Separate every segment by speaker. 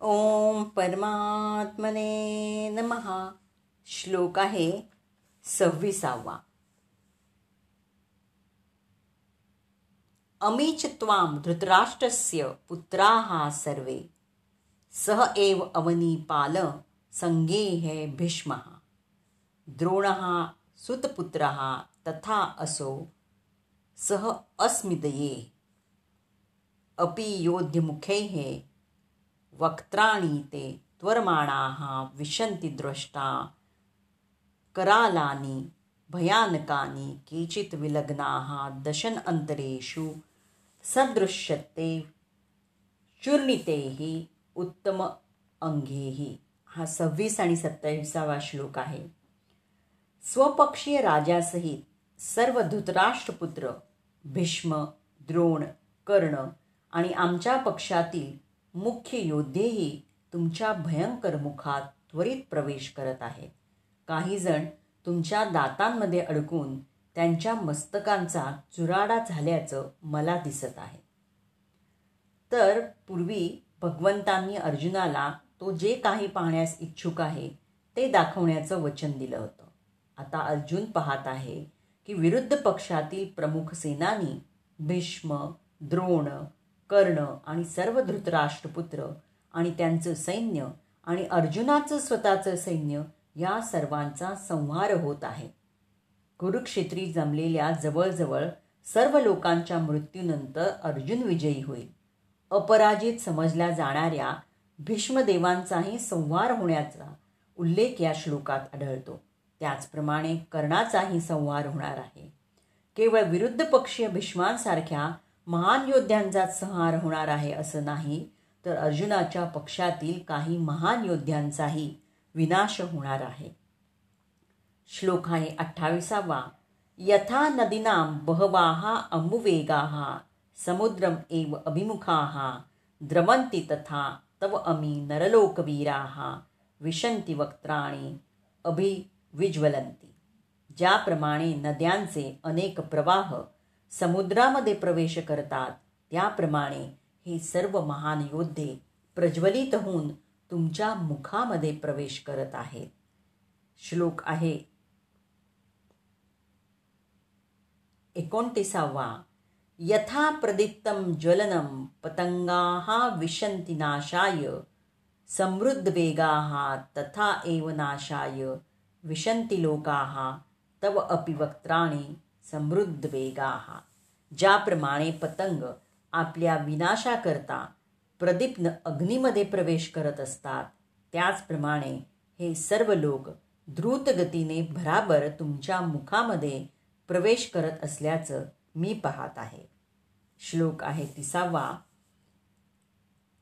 Speaker 1: ओम परमात्मने नमहा श्लोक आहे सव्वीसावा. अमीच त्वाम धृतराष्ट्रस्य पुत्राः सर्वे. सह एव अवनीपाल संगे हे भीष्मः. द्रोणः सुतपुत्रः तथा असो. सह अस्मिदये अपि योध्यमुखैः वक्त्राणि ते त्वरमाणाः विशन्ति द्रष्टा करालानि भयानकानि केचित् विलग्नाः दशन अन्तरेषु सदृश्यते चूर्णितेः उत्तम अंगेही हा सव्वीस आणि सत्तावीसावा श्लोक आहे. स्वपक्षीय राजासहित सर्व धृतराष्ट्रपुत्र भीष्म द्रोण कर्ण आणि आमच्या पक्षातील मुख्य योद्धेही तुमच्या भयंकर मुखात त्वरित प्रवेश करत आहेत. काहीजण तुमच्या दातांमध्ये अडकून त्यांच्या मस्तकांचा चुराडा झाल्याचं मला दिसत आहे. तर पूर्वी भगवंतांनी अर्जुनाला तो जे काही पाहण्यास इच्छुक आहे ते दाखवण्याचं वचन दिलं होतं. आता अर्जुन पाहत आहे की विरुद्ध पक्षातील प्रमुख सेनानी भीष्म द्रोण कर्ण आणि सर्व धृतराष्ट्रपुत्र आणि त्यांचं सैन्य आणि अर्जुनाचं स्वतःचं सैन्य या सर्वांचा संहार होत आहे. कुरुक्षेत्री जमलेल्या जवळजवळ सर्व लोकांच्या मृत्यूनंतर अर्जुन विजयी होईल. अपराजित समजल्या जाणाऱ्या भीष्मदेवांचाही संहार होण्याचा उल्लेख या श्लोकात आढळतो. त्याचप्रमाणे कर्णाचाही संहार होणार आहे. केवळ विरुद्ध पक्षीय भीष्मांसारख्या महान योद्ध्यांचाच संहार होणार आहे असं नाही तर अर्जुनाच्या पक्षातील काही महान योद्ध्यांचाही विनाश होणार आहे. श्लोक आहे अठ्ठावीसावा यथा नदीनां बहवाः अम्बुवेगाः समुद्रम एव अभिमुखाः द्रवंती तथा तव अमी नरलोकवीराः विशंती वक्त्राणी अभिविज्वलंती ज्याप्रमाणे नद्यांचे अनेक प्रवाह समुद्रामध्ये प्रवेश करतात. त्याप्रमाणे हे सर्व महान योद्धे प्रज्वलित होऊन तुमच्या मुखामध्ये प्रवेश करत आहेत. श्लोक आहे. एकोणतीसावा. यथा प्रदीप्तं ज्वलनं पतंगाः विशन्ति नाशाय समृद्धवेगाः तथा एव नाशाय विशंती लोकाः तव अपि वक्त्राणि समृद्ध वेगाः ज्याप्रमाणे पतंग आपल्या विनाशाकरता प्रदीप्न अग्नीमध्ये प्रवेश करत असतात त्याचप्रमाणे हे सर्व लोक द्रुतगतीने भराभर तुमच्या मुखामध्ये प्रवेश करत असल्याचं मी पाहत आहे. श्लोक आहे तिसावा.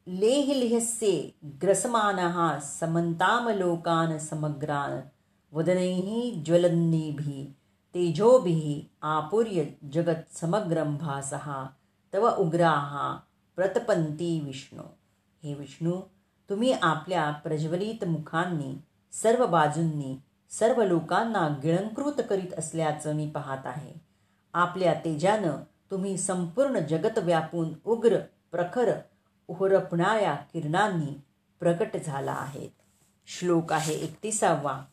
Speaker 1: लेह लिहस्ये ग्रसमानः समन्तामलोकान् समग्रान् वदनैः ज्वलन्नीभिः तेजोभिः आपूर्य जगत समग्रं भासः तव उग्राः प्रतपंती विष्णू। हे विष्णू तुम्ही आपल्या प्रज्वलित मुखांनी सर्व बाजूंनी सर्व लोकांना गिळंकृत करीत असल्याचं मी पाहत आहे. आपल्या तेजानं तुम्ही संपूर्ण जगत व्यापून उग्र प्रखर उहरपणाऱ्या किरणांनी प्रकट झाला आहेत. श्लोक आहे एकतीसावा.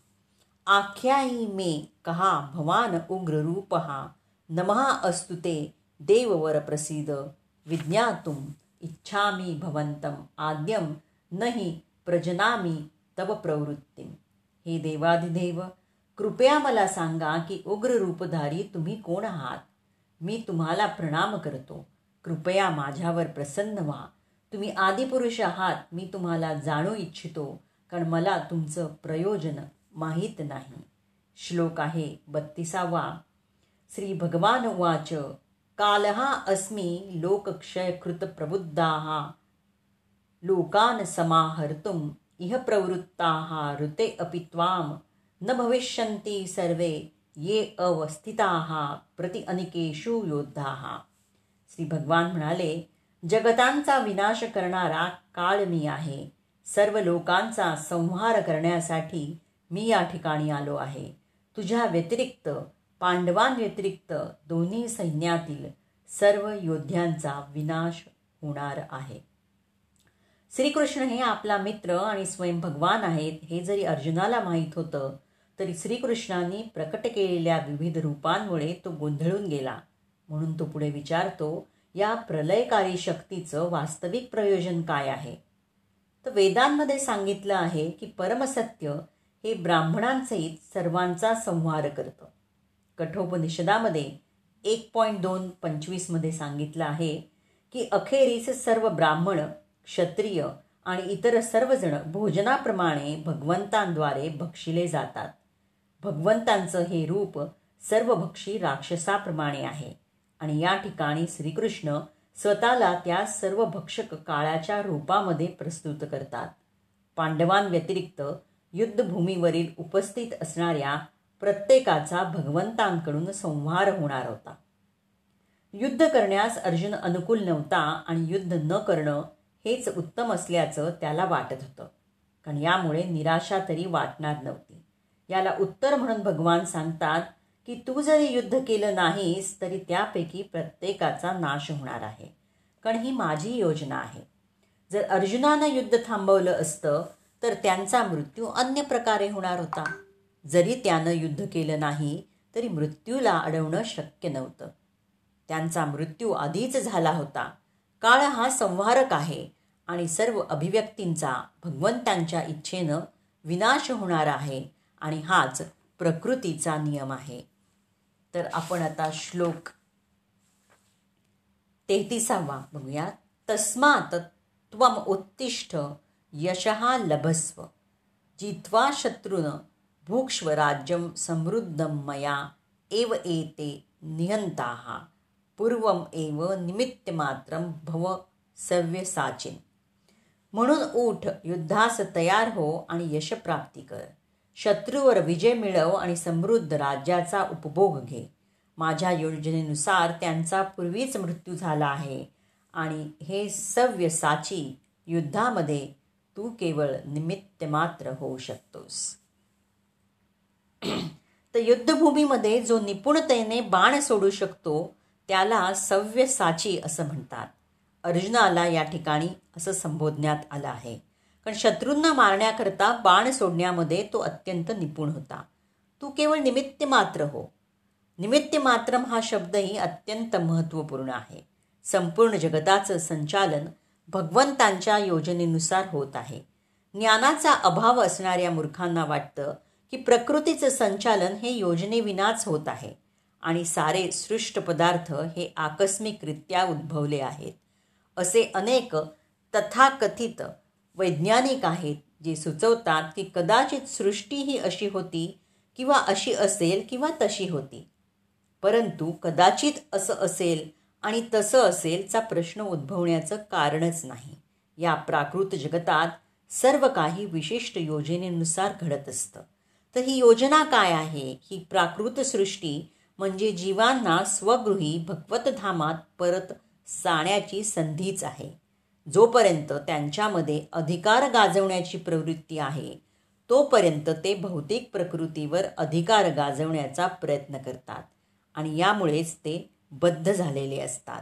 Speaker 1: आख्यायी मे कहा भवान उग्र रूपहा नमः अस्तु ते देववर प्रसीद विज्ञातुम इच्छामी भवंतम आद्यम नही प्रजनामी तव प्रवृत्ती हे देवाधिदेव कृपया मला सांगा की उग्र रूपधारी तुम्ही कोण आहात? मी तुम्हाला प्रणाम करतो। कृपया माझ्यावर प्रसन्न व्हा। तुम्ही आदिपुरुष आहात मी तुम्हाला जाणू इच्छितो कारण मला तुमचं प्रयोजन माहीत नाही. श्लोक आहे बत्तीसावा. श्री भगवान उवाच कालहा अस्मी लोकक्षयकृत प्रबुद्धाः लोकान् समाहर्तुम् इह प्रवृत्ताः ऋते अपि त्वां न भविष्यन्ति सर्वे ये अवस्थिताः प्रति अनिकेषु योद्धाः। श्री भगवान म्हणाले जगतांचा विनाश करणारा काळ मी आहे. सर्व लोकांचा संहार करण्यासाठी मी या ठिकाणी आलो आहे. तुझ्या व्यतिरिक्त पांडवांव्यतिरिक्त दोन्ही सैन्यातील सर्व योद्ध्यांचा विनाश होणार आहे. श्रीकृष्ण हे आपला मित्र आणि स्वयं भगवान आहेत. हे जरी अर्जुनाला माहीत होतं तरी श्रीकृष्णांनी प्रकट केलेल्या विविध रूपांमुळे तो गोंधळून गेला. म्हणून तो पुढे विचारतो या प्रलयकारी शक्तीचं वास्तविक प्रयोजन काय आहे? तर वेदांमध्ये सांगितलं आहे की परमसत्य हे ब्राह्मणांसहित सर्वांचा संहार करतं. कठोपनिषदामध्ये एक पॉईंट दोन पंचवीसमध्ये सांगितलं आहे की अखेरीस सर्व ब्राह्मण क्षत्रिय आणि इतर सर्वजण भोजनाप्रमाणे भगवंतांद्वारे भक्षिले जातात. भगवंतांचं हे रूप सर्वभक्षी राक्षसाप्रमाणे आहे आणि या ठिकाणी श्रीकृष्ण स्वतःला त्या सर्व भक्षक काळाच्या रूपामध्ये प्रस्तुत करतात. पांडवांव्यतिरिक्त युद्धभूमीवरील उपस्थित असणाऱ्या प्रत्येकाचा भगवंतांकडून संहार होणार होता. युद्ध करण्यास अर्जुन अनुकूल नव्हता आणि युद्ध न करणं हेच उत्तम असल्याचं त्याला वाटत होतं. कारण यामुळे निराशा तरी वाटणार नव्हती. याला उत्तर म्हणून भगवान सांगतात की तू जरी युद्ध केलं नाहीस तरी त्यापैकी प्रत्येकाचा नाश होणार आहे. कारण ही माझी योजना आहे. जर अर्जुनानं युद्ध थांबवलं असतं तर त्यांचा मृत्यू अन्य प्रकारे होणार होता. जरी त्यानं युद्ध केलं नाही तरी मृत्यूला अडवणं शक्य नव्हतं. त्यांचा मृत्यू आधीच झाला होता. काळ हा संहारक आहे आणि सर्व अभिव्यक्तींचा भगवंतांच्या इच्छेनं विनाश होणार आहे आणि हाच प्रकृतीचा नियम आहे. तर आपण आता श्लोक तेहतीसावा बघूया तस्मात त्वम उत्तिष्ठ यशहा लभस्व। जित्वा शत्रुन भूक्ष्व राज्यम समृद्धम मया एव एते निहंताहा पूर्वम एव निमित्तमात्रं भव सव्यसाचिन। म्हणून उठ युद्धास तयार हो आणि यशप्राप्ती कर। शत्रूवर विजय मिळव आणि समृद्ध राज्याचा उपभोग घे। माझ्या योजनेनुसार त्यांचा पूर्वीच मृत्यू झाला आहे आणि हे सव्य साची युद्धामध्ये तू केवळ निमित्त मात्र होऊ शकतोस. तर युद्धभूमीमध्ये जो निपुणतेने बाण सोडू शकतो त्याला सव्य साची असं म्हणतात. अर्जुनाला या ठिकाणी असं संबोधण्यात आलं आहे. कारण शत्रूंना मारण्याकरता बाण सोडण्यामध्ये तो अत्यंत निपुण होता. तू केवळ निमित्त मात्र हो. निमित्त मात्रम हा शब्दही अत्यंत महत्त्वपूर्ण आहे. संपूर्ण जगताचं संचालन भगवंतांच्या योजनेनुसार होत आहे. ज्ञानाचा अभाव असणाऱ्या मूर्खांना वाटतं की प्रकृतीचं संचालन हे योजनेविनाच होत आहे. आणि सारे सृष्ट पदार्थ हे आकस्मिकरित्या उद्भवले आहेत. असे अनेक तथाकथित वैज्ञानिक आहेत जे सुचवतात की कदाचित सृष्टी ही अशी होती किंवा अशी असेल किंवा तशी होती. परंतु कदाचित असं असेल आणि तसं असेलचा प्रश्न उद्भवण्याचं कारणच नाही. या प्राकृत जगतात सर्व काही विशिष्ट योजनेनुसार घडत असतं. तर ही योजना काय आहे? ही प्राकृत सृष्टी म्हणजे जीवांना स्वगृही भगवतधामात परत जाण्याची संधीच आहे. जोपर्यंत त्यांच्यामध्ये अधिकार गाजवण्याची प्रवृत्ती आहे तोपर्यंत ते भौतिक प्रकृतीवर अधिकार गाजवण्याचा प्रयत्न करतात आणि यामुळेच ते बद्ध झालेले असतात.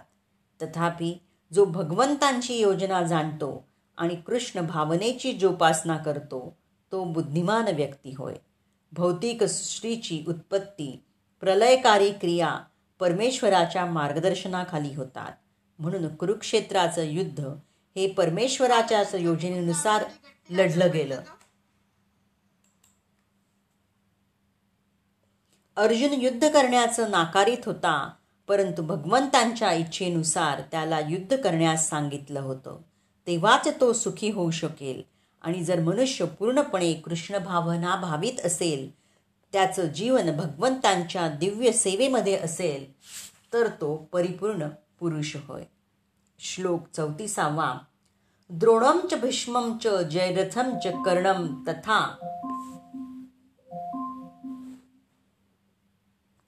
Speaker 1: तथापि जो भगवंतांची योजना जाणतो आणि कृष्ण भावनेची जोपासना करतो तो बुद्धिमान व्यक्ती होय. भौतिक सृष्टीची उत्पत्ती प्रलयकारी क्रिया परमेश्वराच्या मार्गदर्शनाखाली होतात. म्हणून कुरुक्षेत्राचं युद्ध हे परमेश्वराच्याच योजनेनुसार लढलं गेलं. अर्जुन युद्ध करण्याचं नाकारित होता परंतु भगवंतांच्या इच्छेनुसार त्याला युद्ध करण्यास सांगितलं होतं. तेव्हाच तो सुखी होऊ शकेल. आणि जर मनुष्य पूर्णपणे कृष्णभावना भावित असेल त्याचं जीवन भगवंतांच्या दिव्य सेवेमध्ये असेल तर तो परिपूर्ण पुरुष होय. श्लोक चौतीसावा. द्रोणम च भीष्मम च जयरथम च कर्णम तथा